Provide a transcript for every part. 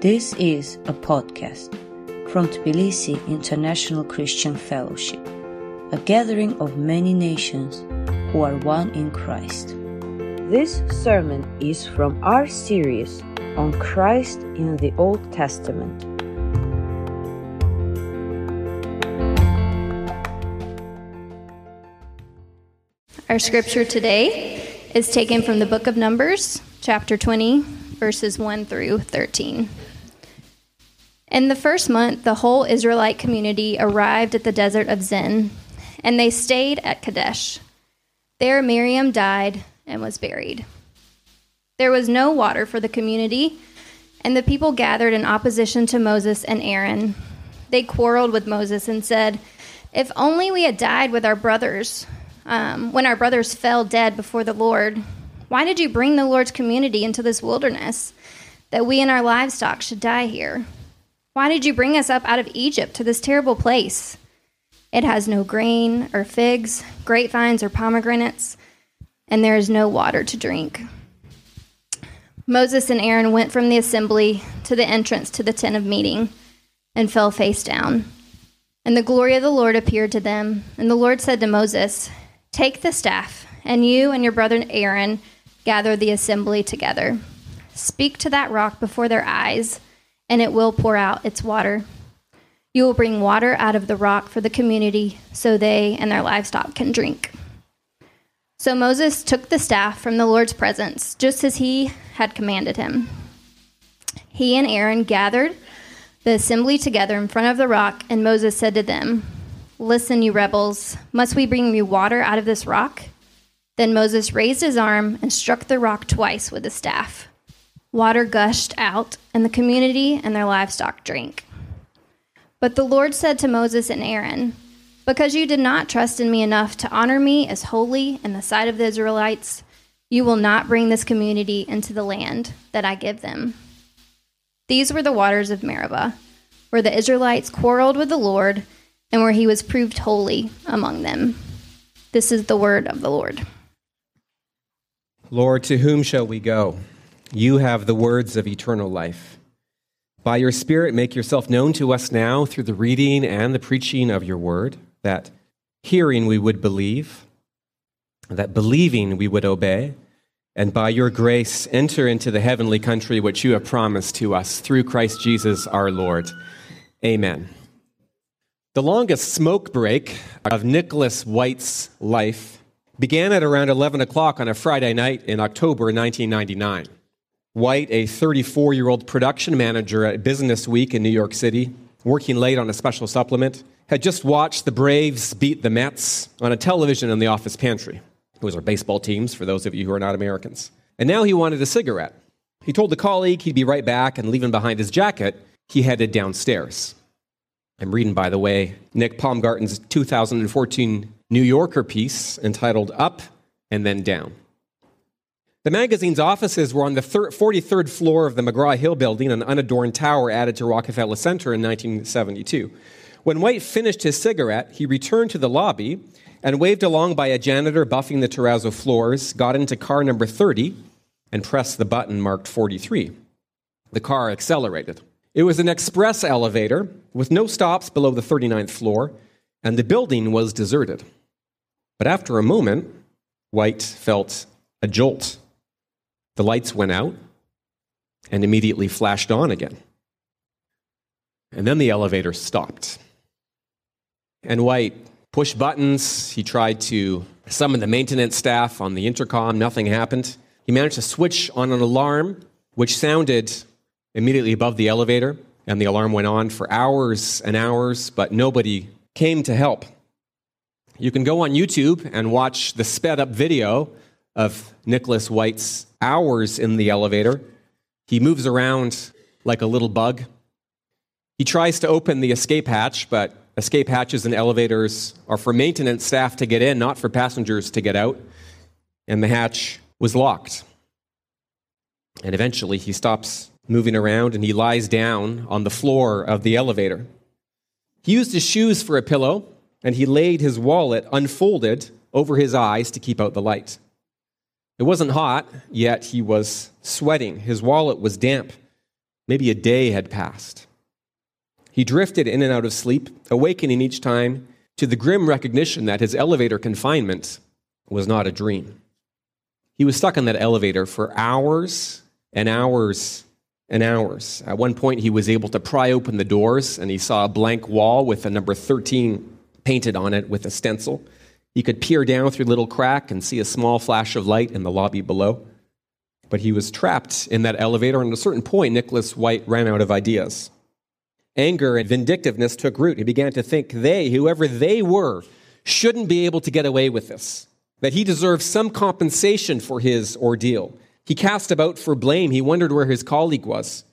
This is a podcast from Tbilisi International Christian Fellowship, a gathering of many nations who are one in Christ. This sermon is from our series on Christ in the Old Testament. Our scripture today is taken from the book of Numbers, chapter 20, verses 1 through 13. In the first month, the whole Israelite community arrived at the desert of Zin, and they stayed at Kadesh. There, Miriam died and was buried. There was no water for the community, and the people gathered in opposition to Moses and Aaron. They quarreled with Moses and said, If only we had died with our brothers um, when our brothers fell dead before the Lord. Why did you bring the Lord's community into this wilderness, that we and our livestock should die here? Why did you bring us up out of Egypt to this terrible place? It has no grain or figs, grapevines or pomegranates, and there is no water to drink. Moses and Aaron went from the assembly to the entrance to the tent of meeting and fell face down. And the glory of the Lord appeared to them. And the Lord said to Moses, Take the staff, and you and your brother Aaron gather the assembly together. Speak to that rock before their eyes, and it will pour out its water. You will bring water out of the rock for the community so they and their livestock can drink. So Moses took the staff from the Lord's presence, just as he had commanded him. He and Aaron gathered the assembly together in front of the rock, and Moses said to them, Listen, you rebels, must we bring you water out of this rock? Then Moses raised his arm and struck the rock twice with the staff. Water gushed out, and the community and their livestock drank. But the Lord said to Moses and Aaron, Because you did not trust in me enough to honor me as holy in the sight of the Israelites, you will not bring this community into the land that I give them. These were the waters of Meribah, where the Israelites quarreled with the Lord and where he was proved holy among them. This is the word of the Lord. Lord, to whom shall we go? You have the words of eternal life. By your Spirit, make yourself known to us now through the reading and the preaching of your word, that hearing we would believe, that believing we would obey, and by your grace enter into the heavenly country which you have promised to us through Christ Jesus our Lord. Amen. The longest smoke break of Nicholas White's life began at around 11 o'clock on a Friday night in October 1999. White, a 34 year old production manager at Business Week in New York City, working late on a special supplement, had just watched the Braves beat the Mets on a television in the office pantry. Those are baseball teams, for those of you who are not Americans. And now he wanted a cigarette. He told a colleague he'd be right back, and leaving behind his jacket, he headed downstairs. I'm reading, by the way, Nick Paumgarten's 2014 New Yorker piece entitled Up and Then Down. The magazine's offices were on the 43rd floor of the McGraw Hill building, an unadorned tower added to Rockefeller Center in 1972. When White finished his cigarette, he returned to the lobby and waved along by a janitor buffing the terrazzo floors, got into car number 30, and pressed the button marked 43. The car accelerated. It was an express elevator with no stops below the 39th floor, and the building was deserted. But after a moment, White felt a jolt. The lights went out and immediately flashed on again. And then the elevator stopped. And White pushed buttons. He tried to summon the maintenance staff on the intercom. Nothing happened. He managed to switch on an alarm, which sounded immediately above the elevator, and the alarm went on for hours and hours, but nobody came to help. You can go on YouTube and watch the sped up video of Nicholas White's hours in the elevator. He moves around like a little bug. He tries to open the escape hatch, but escape hatches in elevators are for maintenance staff to get in, not for passengers to get out. And the hatch was locked. And eventually he stops moving around and he lies down on the floor of the elevator. He used his shoes for a pillow and he laid his wallet unfolded over his eyes to keep out the light. It wasn't hot, yet he was sweating. His wallet was damp. Maybe a day had passed. He drifted in and out of sleep, awakening each time to the grim recognition that his elevator confinement was not a dream. He was stuck in that elevator for hours and hours and hours. At one point, he was able to pry open the doors and he saw a blank wall with a number 13 painted on it with a stencil. He could peer down through a little crack and see a small flash of light in the lobby below. But he was trapped in that elevator, and at a certain point, Nicholas White ran out of ideas. Anger and vindictiveness took root. He began to think they, whoever they were, shouldn't be able to get away with this, that he deserved some compensation for his ordeal. He cast about for blame. He wondered where his colleague was,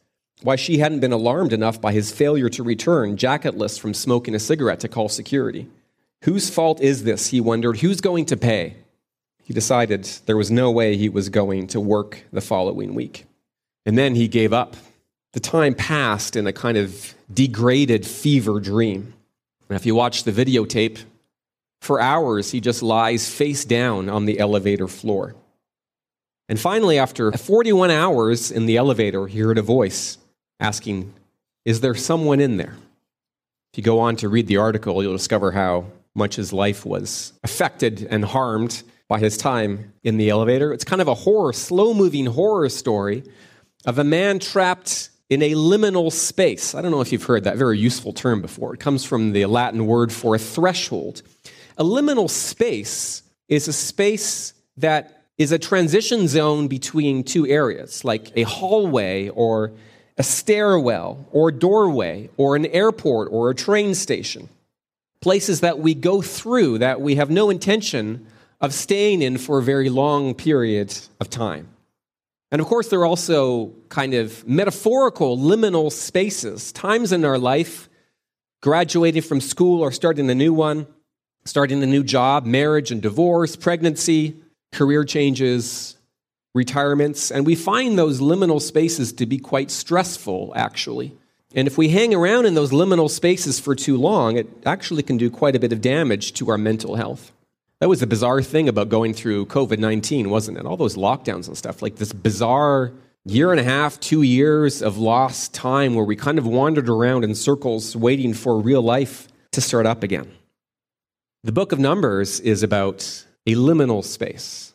why she hadn't been alarmed enough by his failure to return, jacketless from smoking a cigarette, to call security. Whose fault is this? He wondered. Who's going to pay? He decided there was no way he was going to work the following week. And then he gave up. The time passed in a kind of degraded fever dream. And if you watch the videotape, for hours he just lies face down on the elevator floor. And finally, after 41 hours in the elevator, he heard a voice asking, Is there someone in there? If you go on to read the article, you'll discover how much as life was affected and harmed by his time in the elevator. It's kind of a horror, slow moving horror story of a man trapped in a liminal space. I don't know if you've heard that very useful term before. It comes from the Latin word for a threshold. A liminal space is a space that is a transition zone between two areas, like a hallway or a stairwell or doorway or an airport or a train station places that we go through that we have no intention of staying in for a very long period of time. And of course, there are also kind of metaphorical liminal spaces, times in our life, graduating from school or starting a new one, starting a new job, marriage and divorce, pregnancy, career changes, retirements. And we find those liminal spaces to be quite stressful, actually. And if we hang around in those liminal spaces for too long, it actually can do quite a bit of damage to our mental health. That was the bizarre thing about going through COVID 19, wasn't it? All those lockdowns and stuff, like this bizarre year and a half, two years of lost time where we kind of wandered around in circles waiting for real life to start up again. The book of Numbers is about a liminal space,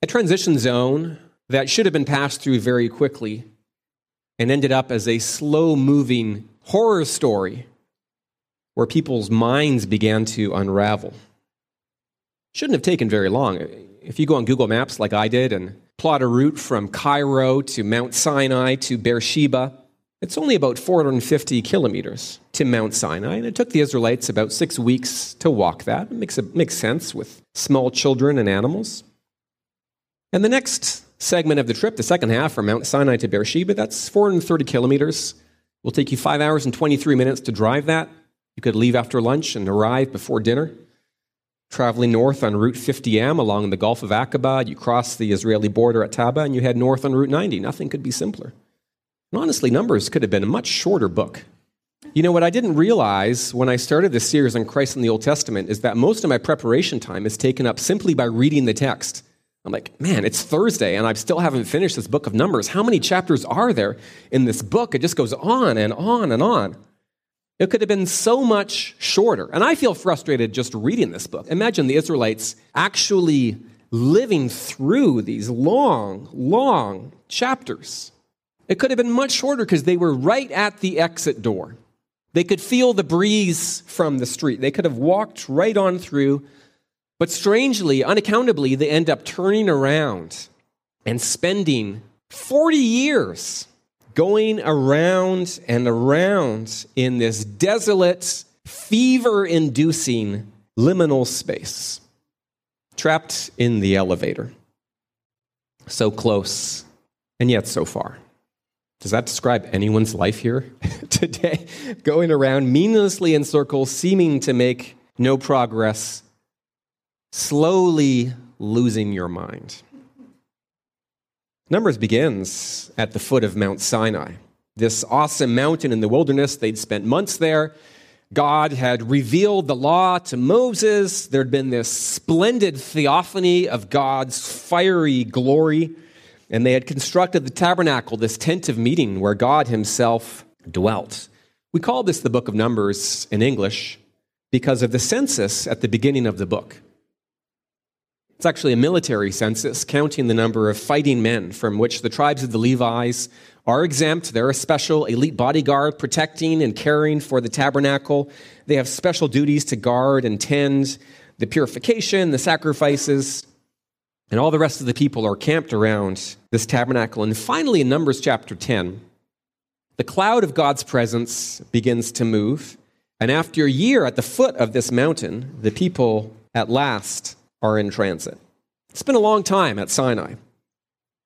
a transition zone that should have been passed through very quickly and ended up as a slow moving horror story where people's minds began to unravel. Shouldn't have taken very long. If you go on Google Maps like I did and plot a route from Cairo to Mount Sinai to Beersheba, it's only about 450 kilometers to Mount Sinai, and it took the Israelites about six weeks to walk that. It makes, makes sense with small children and animals. And the next segment of the trip, the second half from Mount Sinai to Beersheba, that's 430 kilometers. It will take you five hours and 23 minutes to drive that. You could leave after lunch and arrive before dinner. Traveling north on Route 50M along the Gulf of Aqaba, you cross the Israeli border at Taba and you head north on Route 90. Nothing could be simpler. And honestly, Numbers could have been a much shorter book. You know, what I didn't realize when I started this series on Christ in the Old Testament is that most of my preparation time is taken up simply by reading the text. I'm like, man, it's Thursday and I still haven't finished this book of Numbers. How many chapters are there in this book? It just goes on and on and on. It could have been so much shorter. And I feel frustrated just reading this book. Imagine the Israelites actually living through these long, long chapters. It could have been much shorter because they were right at the exit door. They could feel the breeze from the street. They could have walked right on through but strangely, unaccountably, they end up turning around and spending 40 years going around and around in this desolate, fever inducing liminal space, trapped in the elevator. So close, and yet so far. Does that describe anyone's life here today? Going around meaninglessly in circles, seeming to make no progress slowly losing your mind. Numbers begins at the foot of Mount Sinai, this awesome mountain in the wilderness. They'd spent months there. God had revealed the law to Moses. There'd been this splendid theophany of God's fiery glory. and they had constructed the tabernacle, this tent of meeting where God Himself dwelt. We call this the book of Numbers in English because of the census at the beginning of the book. It's actually a military census counting the number of fighting men from which the tribes of the Levites are exempt. They're a special elite bodyguard protecting and caring for the tabernacle. They have special duties to guard and tend the purification, the sacrifices, and all the rest of the people are camped around this tabernacle. And finally, in Numbers chapter 10, the cloud of God's presence begins to move. And after a year at the foot of this mountain, the people at last are in transit. It's been a long time at Sinai.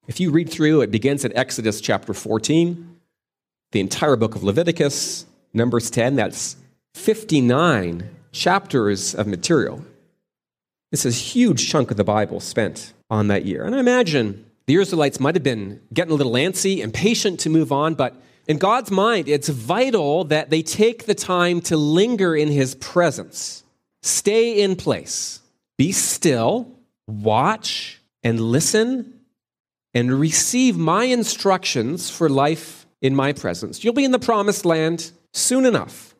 If you read through, it begins at Exodus chapter 14, the entire book of Leviticus, Numbers 10, that's 59 chapters of material. This is a huge chunk of the Bible spent on that year. And I imagine the Israelites might have been getting a little antsy, impatient to move on, but in God's mind, it's vital that they take the time to linger in His presence, stay in place, be still, watch, and listen, and receive my instructions for life in my presence. You'll be in the promised land soon enough.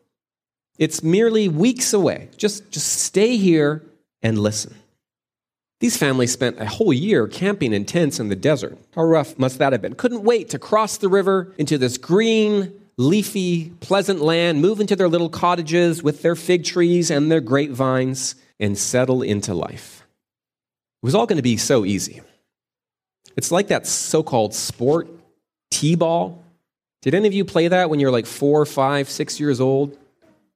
It's merely weeks away. Just, just stay here and listen. These families spent a whole year camping in tents in the desert. How rough must that have been? Couldn't wait to cross the river into this green, leafy, pleasant land, move into their little cottages with their fig trees and their grapevines, and settle into life. It was all going to be so easy. It's like that so called sport, T ball. Did any of you play that when you were like four, five, six years old?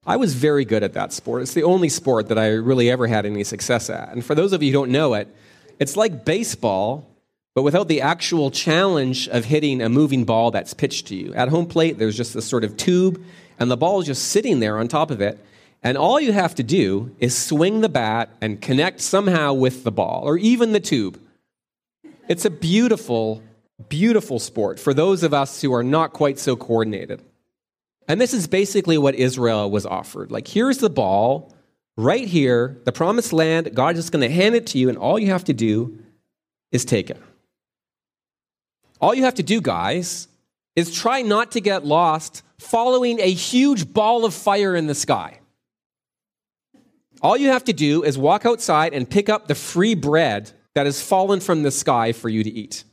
I was very good at that sport. It's the only sport that I really ever had any success at. And for those of you who don't know it, it's like baseball, but without the actual challenge of hitting a moving ball that's pitched to you. At home plate, there's just this sort of tube, and the ball is just sitting there on top of it. And all you have to do is swing the bat and connect somehow with the ball, or even the tube. It's a beautiful, beautiful sport for those of us who are not quite so coordinated. And this is basically what Israel was offered. Like, here's the ball right here, the promised land. God is going to hand it to you, and all you have to do is take it. All you have to do, guys, is try not to get lost following a huge ball of fire in the sky. All you have to do is walk outside and pick up the free bread that has fallen from the sky for you to eat.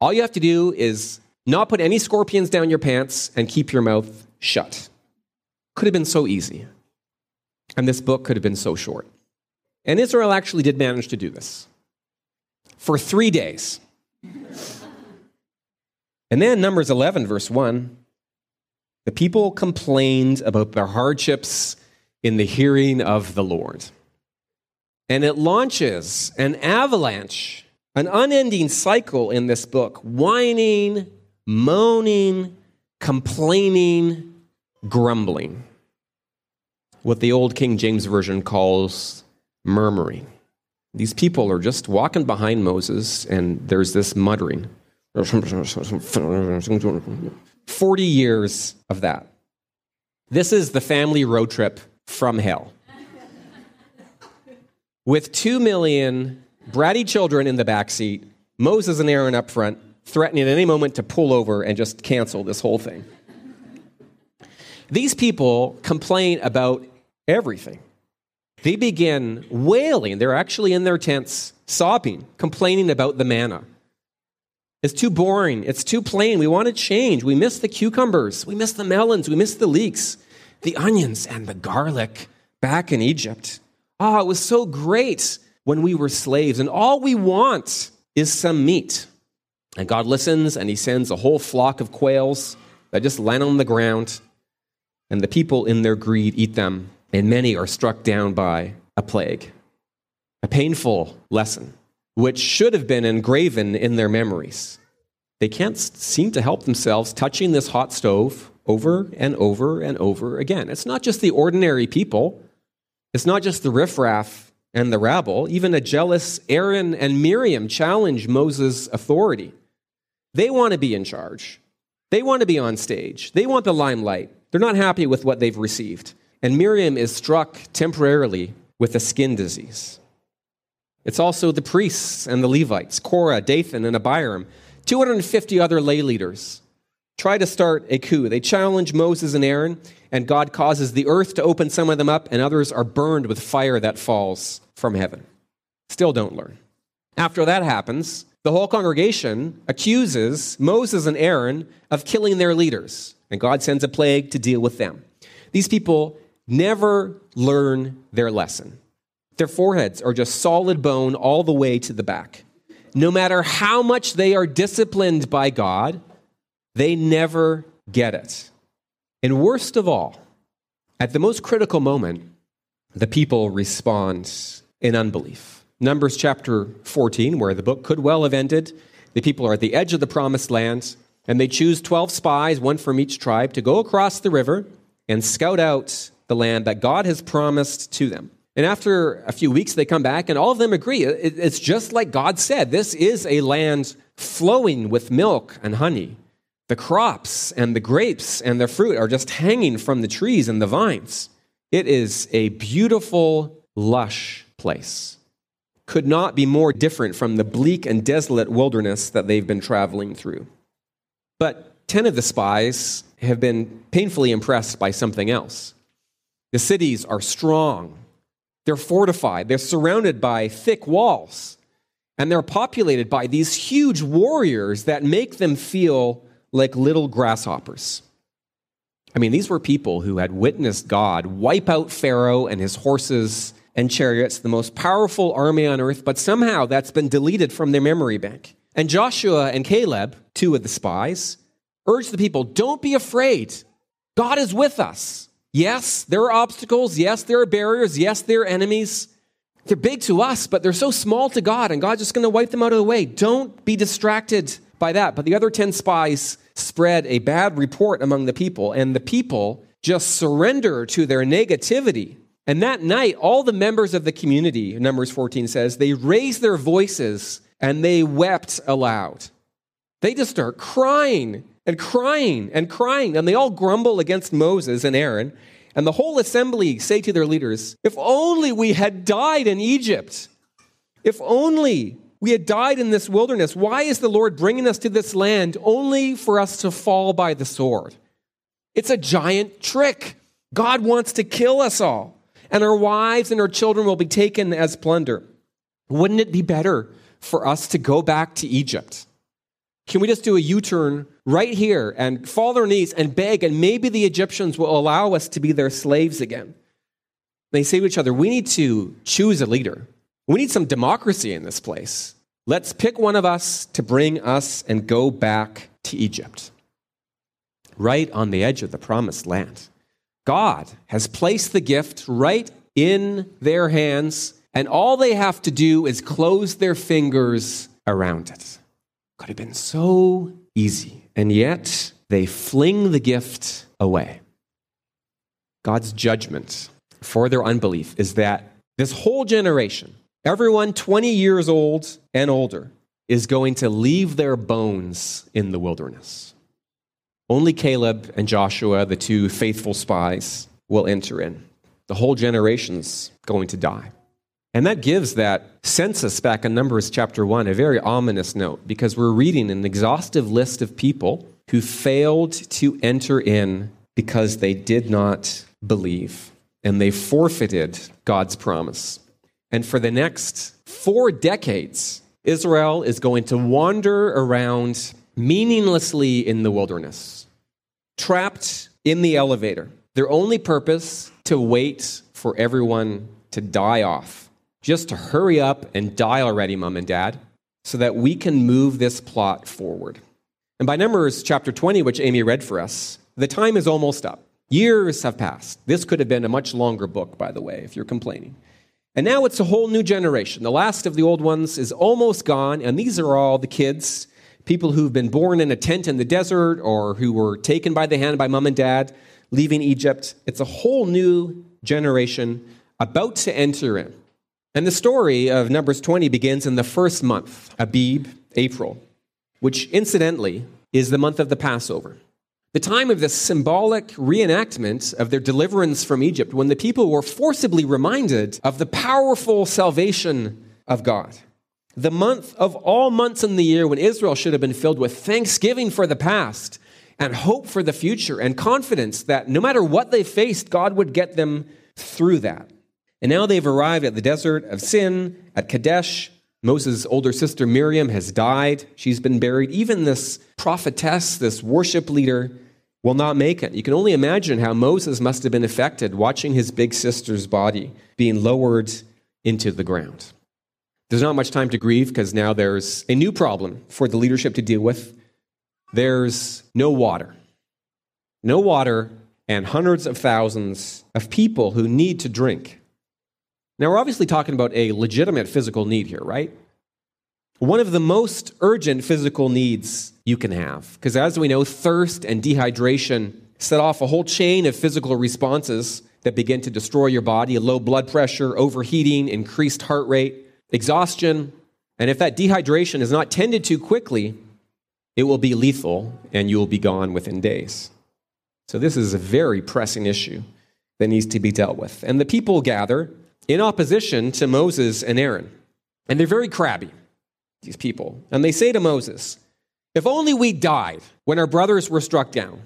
All you have to do is not put any scorpions down your pants, and keep your mouth shut. Could have been so easy. And this book could have been so short. And Israel actually did manage to do this for three days. And then, Numbers 11, verse 1 the people complained about their hardships in the hearing of the Lord. And it launches an avalanche, an unending cycle in this book, whining moaning, complaining, grumbling. What the old King James Version calls murmuring. These people are just walking behind Moses, and there's this muttering. 40 years of that. This is the family road trip from hell. With two million bratty children in the back seat, Moses and Aaron up front, threatening at any moment to pull over and just cancel this whole thing. These people complain about everything. They begin wailing. They're actually in their tents, sobbing, complaining about the manna. It's too boring. It's too plain. We want to change. We miss the cucumbers. We miss the melons. We miss the leeks, the onions, and the garlic back in Egypt. Ah, oh, it was so great when we were slaves, and all we want is some meat. And God listens and he sends a whole flock of quails that just land on the ground. And the people in their greed eat them, and many are struck down by a plague. A painful lesson, which should have been engraven in their memories. They can't seem to help themselves touching this hot stove over and over and over again. It's not just the ordinary people, it's not just the riffraff and the rabble. Even a jealous Aaron and Miriam challenge Moses' authority. They want to be in charge. They want to be on stage. They want the limelight. They're not happy with what they've received. And Miriam is struck temporarily with a skin disease. It's also the priests and the Levites, Korah, Dathan, and Abiram, 250 other lay leaders. Try to start a coup. They challenge Moses and Aaron, and God causes the earth to open some of them up, and others are burned with fire that falls from heaven. Still don't learn. After that happens, the whole congregation accuses Moses and Aaron of killing their leaders, and God sends a plague to deal with them. These people never learn their lesson. Their foreheads are just solid bone all the way to the back. No matter how much they are disciplined by God, they never get it. And worst of all, at the most critical moment, the people respond in unbelief. Numbers chapter 14, where the book could well have ended, the people are at the edge of the promised land, and they choose 12 spies, one from each tribe, to go across the river and scout out the land that God has promised to them. And after a few weeks, they come back, and all of them agree. It's just like God said this is a land flowing with milk and honey. The crops and the grapes and the fruit are just hanging from the trees and the vines. It is a beautiful, lush place. Could not be more different from the bleak and desolate wilderness that they've been traveling through. But 10 of the spies have been painfully impressed by something else. The cities are strong, they're fortified, they're surrounded by thick walls, and they're populated by these huge warriors that make them feel like little grasshoppers. I mean, these were people who had witnessed God wipe out Pharaoh and his horses and chariots, the most powerful army on earth, but somehow that's been deleted from their memory bank. And Joshua and Caleb, two of the spies, urged the people don't be afraid. God is with us. Yes, there are obstacles. Yes, there are barriers. Yes, there are enemies. They're big to us, but they're so small to God, and God's just going to wipe them out of the way. Don't be distracted by that. But the other 10 spies spread a bad report among the people, and the people just surrender to their negativity. And that night, all the members of the community, Numbers 14 says, they raised their voices and they wept aloud. They just start crying and crying and crying. And they all grumble against Moses and Aaron. And the whole assembly say to their leaders, If only we had died in Egypt. If only we had died in this wilderness. Why is the Lord bringing us to this land only for us to fall by the sword? It's a giant trick. God wants to kill us all, and our wives and our children will be taken as plunder. Wouldn't it be better for us to go back to Egypt? Can we just do a U turn right here and fall on our knees and beg, and maybe the Egyptians will allow us to be their slaves again? They say to each other, We need to choose a leader. We need some democracy in this place. Let's pick one of us to bring us and go back to Egypt. Right on the edge of the promised land. God has placed the gift right in their hands, and all they have to do is close their fingers around it. Could have been so easy, and yet they fling the gift away. God's judgment for their unbelief is that this whole generation Everyone 20 years old and older is going to leave their bones in the wilderness. Only Caleb and Joshua, the two faithful spies, will enter in. The whole generation's going to die. And that gives that census back in Numbers chapter 1 a very ominous note because we're reading an exhaustive list of people who failed to enter in because they did not believe and they forfeited God's promise. And for the next four decades, Israel is going to wander around meaninglessly in the wilderness, trapped in the elevator. Their only purpose to wait for everyone to die off, just to hurry up and die already, mom and dad, so that we can move this plot forward. And by Numbers chapter 20, which Amy read for us, the time is almost up. Years have passed. This could have been a much longer book, by the way, if you're complaining. And now it's a whole new generation. The last of the old ones is almost gone, and these are all the kids, people who've been born in a tent in the desert or who were taken by the hand by mom and dad, leaving Egypt. It's a whole new generation about to enter in. And the story of Numbers 20 begins in the first month, Abib, April, which incidentally is the month of the Passover the time of the symbolic reenactment of their deliverance from Egypt, when the people were forcibly reminded of the powerful salvation of God. The month of all months in the year when Israel should have been filled with thanksgiving for the past and hope for the future and confidence that no matter what they faced, God would get them through that. And now they've arrived at the desert of Sin, at Kadesh. Moses' older sister Miriam has died. She's been buried. Even this prophetess, this worship leader, will not make it. You can only imagine how Moses must have been affected watching his big sister's body being lowered into the ground. There's not much time to grieve because now there's a new problem for the leadership to deal with. There's no water. No water and hundreds of thousands of people who need to drink. Now, we're obviously talking about a legitimate physical need here, right? One of the most urgent physical needs you can have. Because as we know, thirst and dehydration set off a whole chain of physical responses that begin to destroy your body low blood pressure, overheating, increased heart rate, exhaustion. And if that dehydration is not tended to quickly, it will be lethal and you will be gone within days. So, this is a very pressing issue that needs to be dealt with. And the people gather in opposition to Moses and Aaron. And they're very crabby, these people. And they say to Moses, If only we died when our brothers were struck down.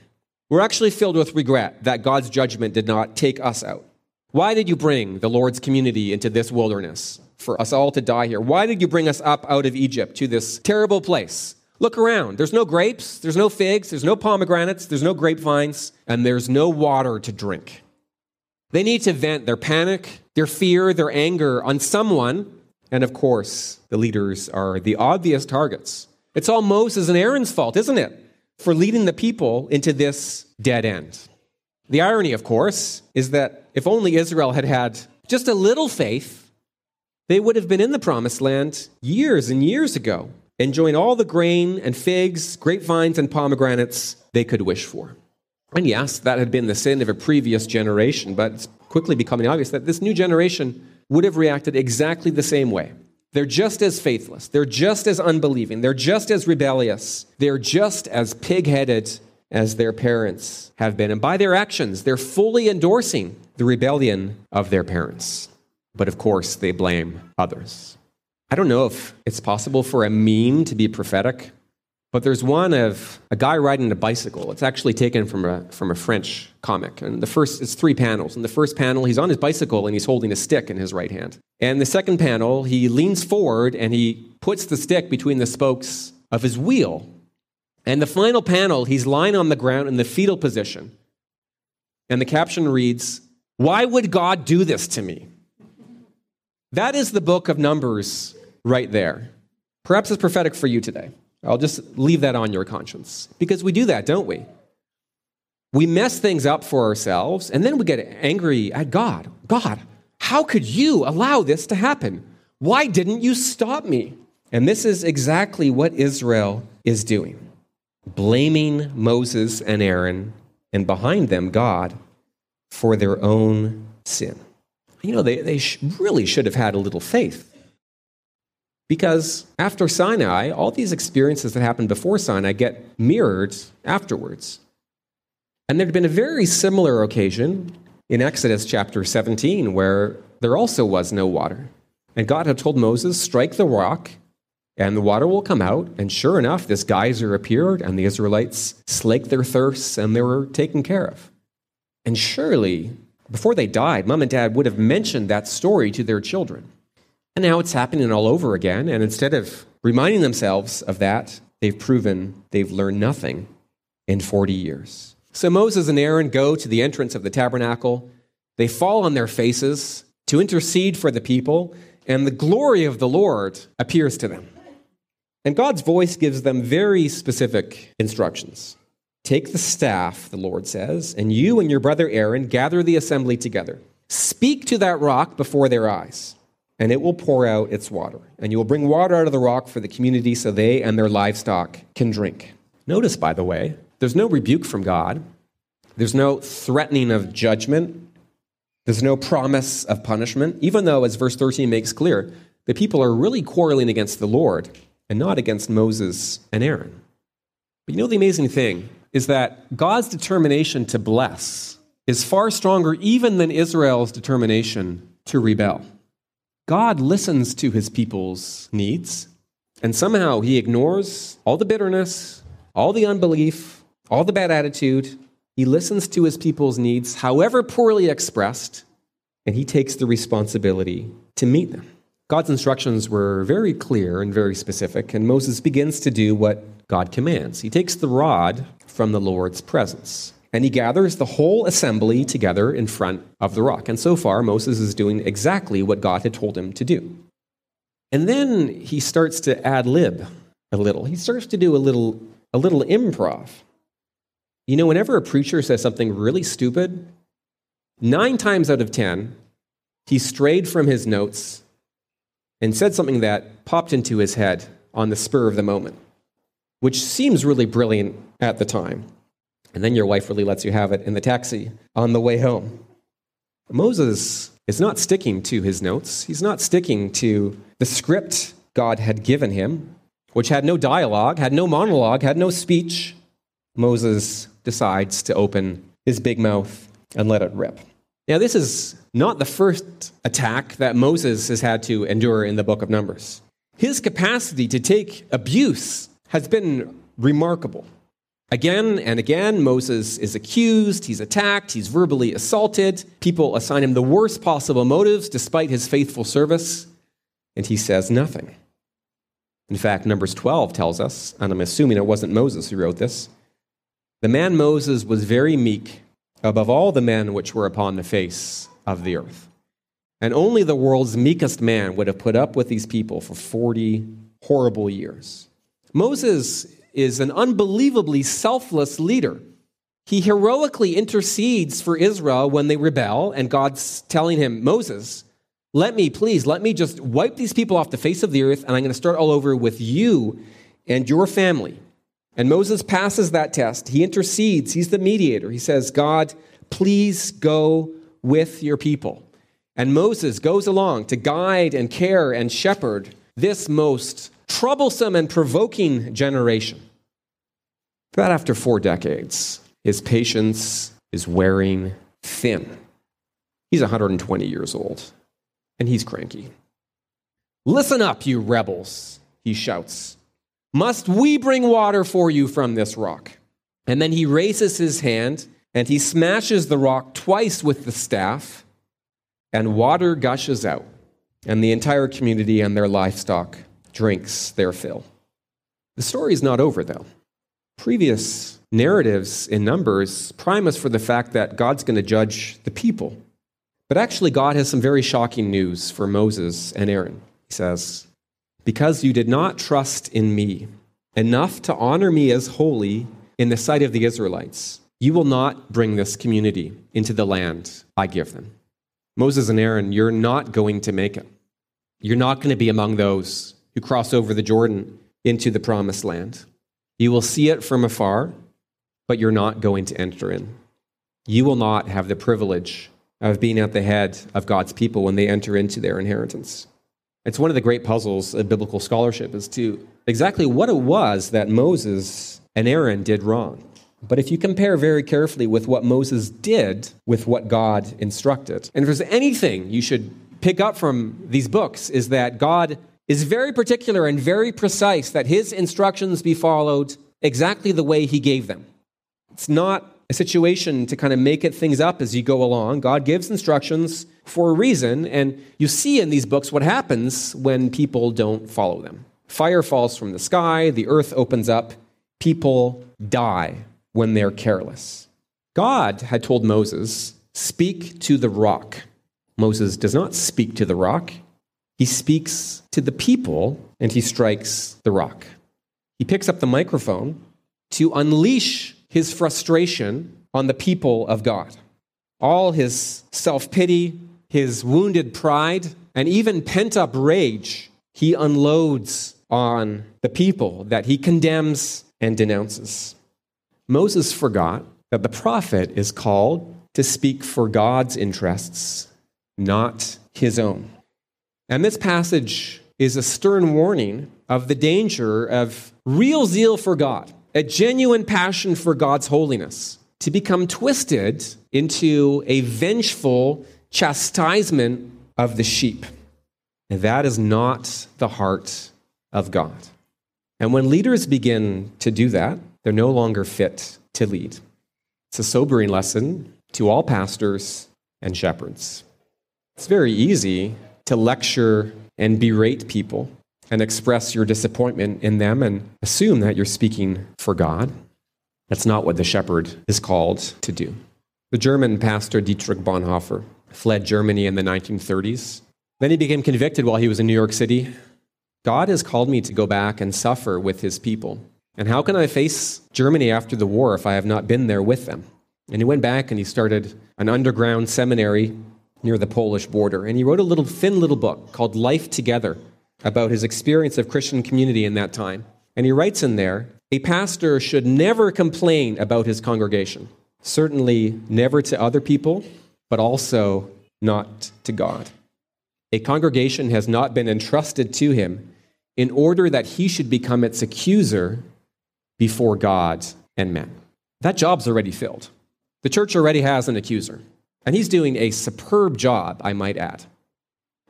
We're actually filled with regret that God's judgment did not take us out. Why did you bring the Lord's community into this wilderness for us all to die here? Why did you bring us up out of Egypt to this terrible place? Look around. There's no grapes, there's no figs, there's no pomegranates, there's no grapevines, and there's no water to drink. They need to vent their panic, their fear, their anger on someone, and of course, the leaders are the obvious targets. It's all Moses and Aaron's fault, isn't it? For leading the people into this dead end. The irony, of course, is that if only Israel had had just a little faith, they would have been in the promised land years and years ago enjoying all the grain and figs, grapevines, and pomegranates they could wish for. And yes, that had been the sin of a previous generation, but it's quickly becoming obvious that this new generation would have reacted exactly the same way. They're just as faithless. They're just as unbelieving. They're just as rebellious. They're just as pig headed as their parents have been. And by their actions, they're fully endorsing the rebellion of their parents. But of course, they blame others. I don't know if it's possible for a meme to be prophetic, but there's one of a guy riding a bicycle. It's actually taken from a, from a French comic. And the first, it's three panels. In the first panel, he's on his bicycle and he's holding a stick in his right hand. And the second panel, he leans forward and he puts the stick between the spokes of his wheel. And the final panel, he's lying on the ground in the fetal position. And the caption reads, Why would God do this to me? That is the book of Numbers right there. Perhaps it's prophetic for you today. I'll just leave that on your conscience. Because we do that, don't we? We mess things up for ourselves, and then we get angry at God. God, how could you allow this to happen? Why didn't you stop me? And this is exactly what Israel is doing blaming Moses and Aaron, and behind them, God, for their own sin. You know, they, they sh- really should have had a little faith. Because after Sinai, all these experiences that happened before Sinai get mirrored afterwards. And there had been a very similar occasion in Exodus chapter 17 where there also was no water. And God had told Moses, Strike the rock, and the water will come out. And sure enough, this geyser appeared, and the Israelites slaked their thirsts, and they were taken care of. And surely, before they died, mom and dad would have mentioned that story to their children. And now it's happening all over again. And instead of reminding themselves of that, they've proven they've learned nothing in 40 years. So Moses and Aaron go to the entrance of the tabernacle. They fall on their faces to intercede for the people, and the glory of the Lord appears to them. And God's voice gives them very specific instructions. Take the staff, the Lord says, and you and your brother Aaron gather the assembly together. Speak to that rock before their eyes and it will pour out its water. And you will bring water out of the rock for the community so they and their livestock can drink. Notice, by the way, there's no rebuke from God, there's no threatening of judgment, there's no promise of punishment, even though, as verse 13 makes clear, the people are really quarreling against the Lord and not against Moses and Aaron. But you know, the amazing thing is that God's determination to bless is far stronger even than Israel's determination to rebel. God listens to his people's needs, and somehow he ignores all the bitterness, all the unbelief, all the bad attitude. He listens to his people's needs, however poorly expressed, and he takes the responsibility to meet them. God's instructions were very clear and very specific, and Moses begins to do what God commands. He takes the rod from the Lord's presence and he gathers the whole assembly together in front of the rock. And so far, Moses is doing exactly what God had told him to do. And then he starts to ad lib a little. He starts to do a little, a little improv. You know, whenever a preacher says something really stupid, nine times out of ten, he strayed from his notes and said something that popped into his head on the spur of the moment, which seems really brilliant at the time. And then your wife really lets you have it in the taxi on the way home. Moses is not sticking to his notes. He's not sticking to the script God had given him, which had no dialogue, had no monologue, had no speech. Moses decides to open his big mouth and let it rip. Now, this is not the first attack that Moses has had to endure in the book of Numbers. His capacity to take abuse has been remarkable. Again and again, Moses is accused, he's attacked, he's verbally assaulted. People assign him the worst possible motives despite his faithful service, and he says nothing. In fact, Numbers 12 tells us, and I'm assuming it wasn't Moses who wrote this, the man Moses was very meek above all the men which were upon the face of the earth. And only the world's meekest man would have put up with these people for 40 horrible years. Moses is an unbelievably selfless leader. He heroically intercedes for Israel when they rebel, and God's telling him, Moses, let me, please, let me just wipe these people off the face of the earth, and I'm going to start all over with you and your family. And Moses passes that test. He intercedes, he's the mediator. He says, God, please go with your people. And Moses goes along to guide and care and shepherd this most troublesome and provoking generation. But after four decades, his patience is wearing thin. He's 120 years old, and he's cranky. Listen up, you rebels, he shouts. Must we bring water for you from this rock? And then he raises his hand and he smashes the rock twice with the staff, and water gushes out, and the entire community and their livestock drinks their fill. The story is not over, though. Previous narratives in Numbers prime us for the fact that God's going to judge the people. But actually, God has some very shocking news for Moses and Aaron. He says, Because you did not trust in me enough to honor me as holy in the sight of the Israelites, you will not bring this community into the land I give them. Moses and Aaron, you're not going to make it. You're not going to be among those who cross over the Jordan into the promised land. You will see it from afar, but you're not going to enter in. You will not have the privilege of being at the head of God's people when they enter into their inheritance. It's one of the great puzzles of biblical scholarship as to exactly what it was that Moses and Aaron did wrong. But if you compare very carefully with what Moses did with what God instructed, and if there's anything you should pick up from these books, is that God is very particular and very precise that his instructions be followed exactly the way he gave them. It's not a situation to kind of make it things up as you go along. God gives instructions for a reason, and you see in these books what happens when people don't follow them. Fire falls from the sky, the earth opens up, people die when they're careless. God had told Moses, Speak to the rock. Moses does not speak to the rock, he speaks to the people and he strikes the rock. He picks up the microphone to unleash his frustration on the people of God. All his self pity, his wounded pride, and even pent up rage, he unloads on the people that he condemns and denounces. Moses forgot that the prophet is called to speak for God's interests, not his own. And this passage is a stern warning of the danger of real zeal for God, a genuine passion for God's holiness, to become twisted into a vengeful chastisement of the sheep. And that is not the heart of God. And when leaders begin to do that, they're no longer fit to lead. It's a sobering lesson to all pastors and shepherds. It's very easy to lecture and berate people and express your disappointment in them and assume that you're speaking for God. That's not what the shepherd is called to do. The German pastor Dietrich Bonhoeffer fled Germany in the 1930s. Then he became convicted while he was in New York City. God has called me to go back and suffer with his people. And how can I face Germany after the war if I have not been there with them? And he went back and he started an underground seminary near the Polish border. And he wrote a little thin little book called Life Together about his experience of Christian community in that time. And he writes in there a pastor should never complain about his congregation, certainly never to other people, but also not to God. A congregation has not been entrusted to him in order that he should become its accuser before God and men. That job's already filled. The church already has an accuser, and he's doing a superb job, I might add.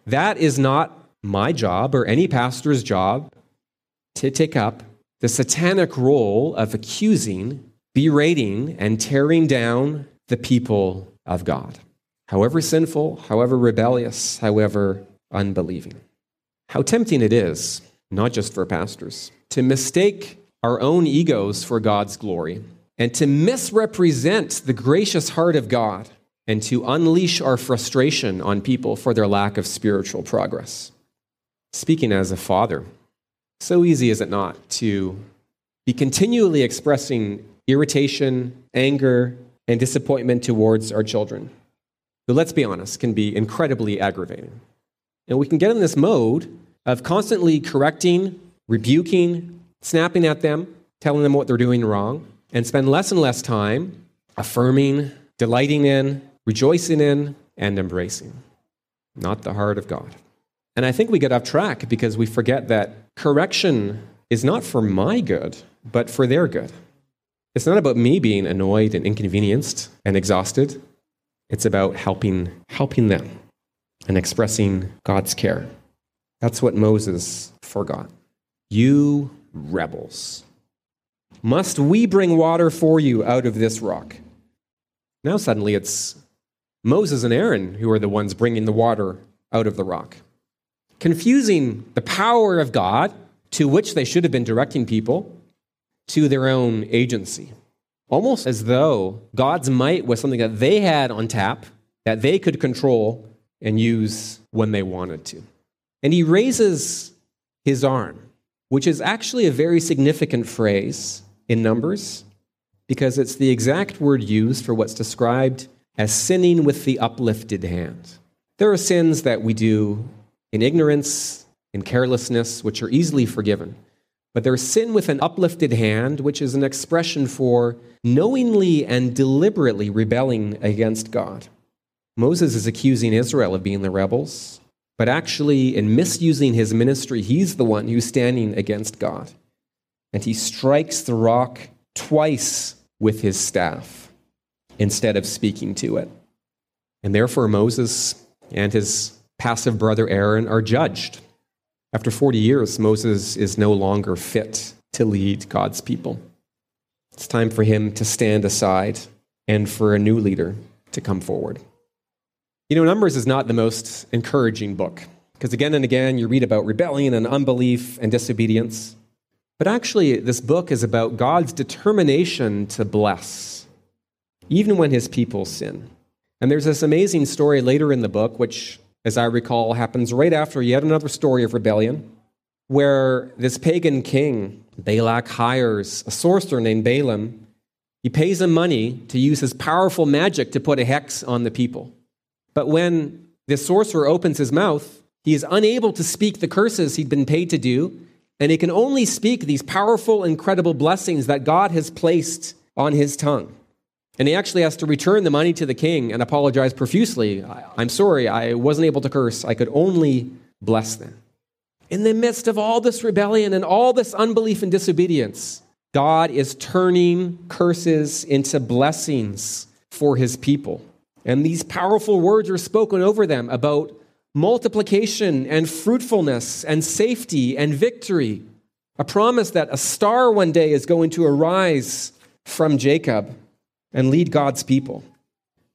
That is not my job or any pastor's job to take up the satanic role of accusing, berating, and tearing down the people of God, however sinful, however rebellious, however unbelieving. How tempting it is, not just for pastors, to mistake our own egos for God's glory and to misrepresent the gracious heart of God and to unleash our frustration on people for their lack of spiritual progress. Speaking as a father, so easy is it not to be continually expressing irritation, anger, and disappointment towards our children? But let's be honest, can be incredibly aggravating. And we can get in this mode of constantly correcting, rebuking, snapping at them, telling them what they're doing wrong, and spend less and less time affirming, delighting in, rejoicing in, and embracing. Not the heart of God. And I think we get off track because we forget that correction is not for my good, but for their good. It's not about me being annoyed and inconvenienced and exhausted. It's about helping, helping them and expressing God's care. That's what Moses forgot. You rebels. Must we bring water for you out of this rock? Now, suddenly, it's Moses and Aaron who are the ones bringing the water out of the rock confusing the power of God, to which they should have been directing people, to their own agency. Almost as though God's might was something that they had on tap, that they could control and use when they wanted to. And he raises his arm, which is actually a very significant phrase in Numbers, because it's the exact word used for what's described as sinning with the uplifted hand. There are sins that we do in ignorance, in carelessness, which are easily forgiven. But there's sin with an uplifted hand, which is an expression for knowingly and deliberately rebelling against God. Moses is accusing Israel of being the rebels, but actually, in misusing his ministry, he's the one who's standing against God. And he strikes the rock twice with his staff instead of speaking to it. And therefore, Moses and his passive brother Aaron are judged. After 40 years, Moses is no longer fit to lead God's people. It's time for him to stand aside and for a new leader to come forward. You know, Numbers is not the most encouraging book because again and again you read about rebellion and unbelief and disobedience. But actually, this book is about God's determination to bless, even when his people sin. And there's this amazing story later in the book, which as I recall, happens right after yet another story of rebellion, where this pagan king, Balak, hires a sorcerer named Balaam. He pays him money to use his powerful magic to put a hex on the people. But when this sorcerer opens his mouth, he is unable to speak the curses he'd been paid to do, and he can only speak these powerful, incredible blessings that God has placed on his tongue. And he actually has to return the money to the king and apologize profusely. I'm sorry, I wasn't able to curse. I could only bless them. In the midst of all this rebellion and all this unbelief and disobedience, God is turning curses into blessings for his people. And these powerful words are spoken over them about multiplication and fruitfulness and safety and victory. A promise that a star one day is going to arise from Jacob and lead God's people.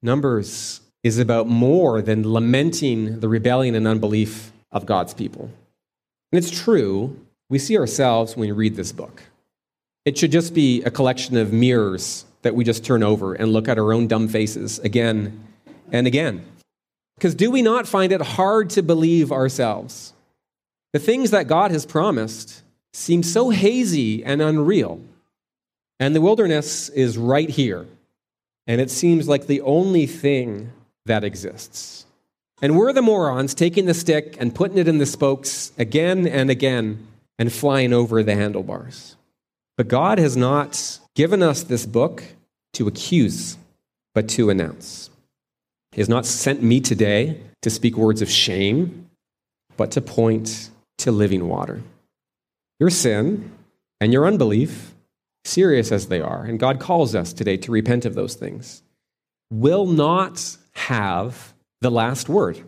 Numbers is about more than lamenting the rebellion and unbelief of God's people. And it's true, we see ourselves when we read this book. It should just be a collection of mirrors that we just turn over and look at our own dumb faces again and again. Because do we not find it hard to believe ourselves? The things that God has promised seem so hazy and unreal. And the wilderness is right here. And it seems like the only thing that exists. And we're the morons taking the stick and putting it in the spokes again and again and flying over the handlebars. But God has not given us this book to accuse, but to announce. He has not sent me today to speak words of shame, but to point to living water. Your sin and your unbelief, serious as they are, and God calls us today to repent of those things, will not have the last word.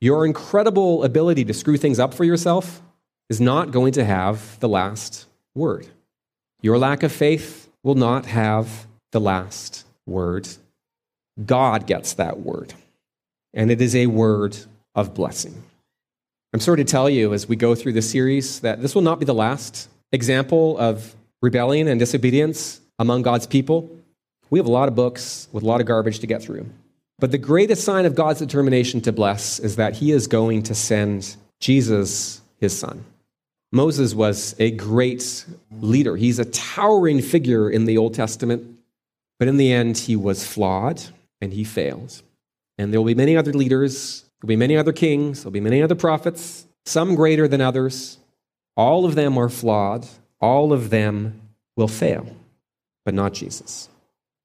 Your incredible ability to screw things up for yourself is not going to have the last word. Your lack of faith will not have the last word. God gets that word, and it is a word of blessing. I'm sorry to tell you as we go through this series that this will not be the last example of rebellion and disobedience among God's people. We have a lot of books with a lot of garbage to get through. But the greatest sign of God's determination to bless is that he is going to send Jesus, his son. Moses was a great leader. He's a towering figure in the Old Testament, but in the end, he was flawed and he failed. And there will be many other leaders, there will be many other kings, there will be many other prophets, some greater than others. All of them are flawed, all of them will fail, but not Jesus.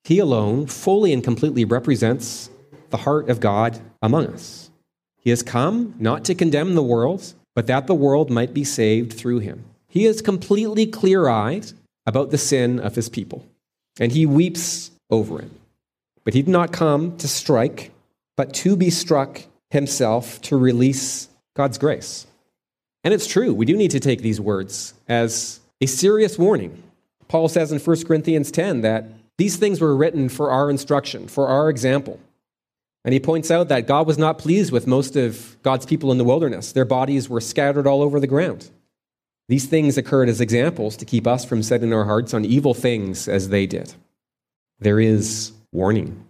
He alone fully and completely represents the heart of God among us. He has come not to condemn the world, but that the world might be saved through him. He is completely clear eyed about the sin of his people, and he weeps over it. But he did not come to strike, but to be struck himself to release God's grace. And it's true, we do need to take these words as a serious warning. Paul says in 1 Corinthians 10 that these things were written for our instruction, for our example. And he points out that God was not pleased with most of God's people in the wilderness. Their bodies were scattered all over the ground. These things occurred as examples to keep us from setting our hearts on evil things as they did. There is warning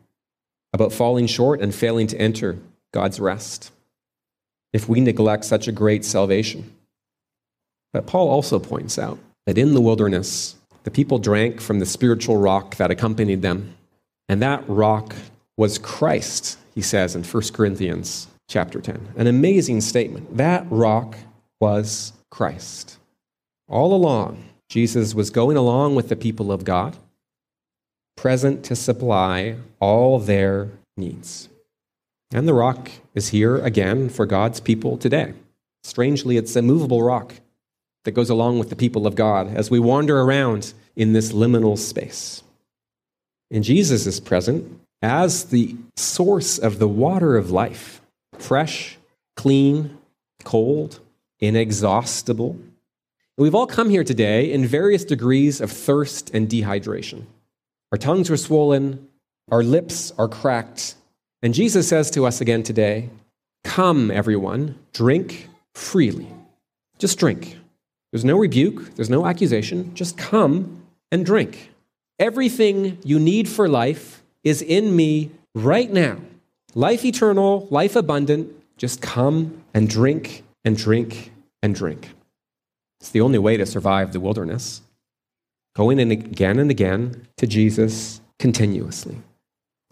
about falling short and failing to enter God's rest if we neglect such a great salvation. But Paul also points out that in the wilderness, the people drank from the spiritual rock that accompanied them, and that rock was Christ, he says in 1 Corinthians chapter 10. An amazing statement. That rock was Christ. All along, Jesus was going along with the people of God, present to supply all their needs. And the rock is here again for God's people today. Strangely, it's a movable rock that goes along with the people of God as we wander around in this liminal space. And Jesus is present as the source of the water of life fresh, clean, cold, inexhaustible. We've all come here today in various degrees of thirst and dehydration. Our tongues are swollen, our lips are cracked. And Jesus says to us again today Come, everyone, drink freely. Just drink. There's no rebuke, there's no accusation. Just come and drink. Everything you need for life is in me right now. Life eternal, life abundant. Just come and drink and drink and drink. It's the only way to survive the wilderness. Going in again and again to Jesus continuously.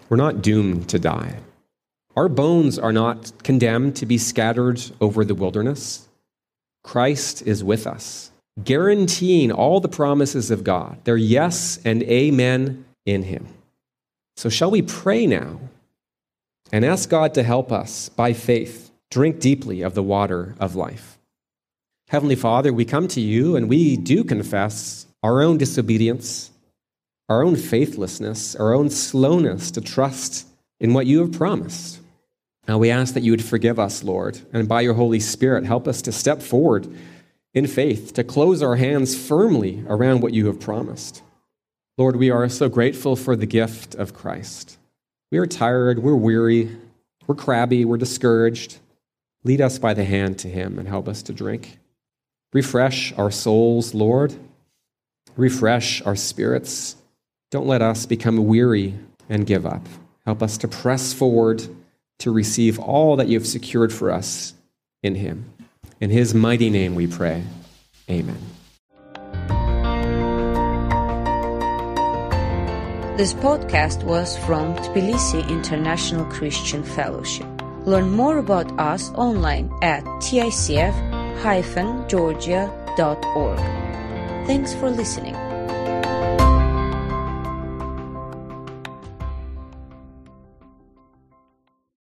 We're not doomed to die. Our bones are not condemned to be scattered over the wilderness. Christ is with us, guaranteeing all the promises of God. They're yes and amen in Him. So, shall we pray now and ask God to help us by faith drink deeply of the water of life? Heavenly Father, we come to you and we do confess our own disobedience, our own faithlessness, our own slowness to trust in what you have promised. Now we ask that you would forgive us, Lord, and by your Holy Spirit, help us to step forward in faith, to close our hands firmly around what you have promised. Lord, we are so grateful for the gift of Christ. We are tired, we're weary, we're crabby, we're discouraged. Lead us by the hand to him and help us to drink. Refresh our souls, Lord. Refresh our spirits. Don't let us become weary and give up. Help us to press forward to receive all that you have secured for us in him. In his mighty name we pray. Amen. This podcast was from Tbilisi International Christian Fellowship. Learn more about us online at ticf-georgia.org. Thanks for listening.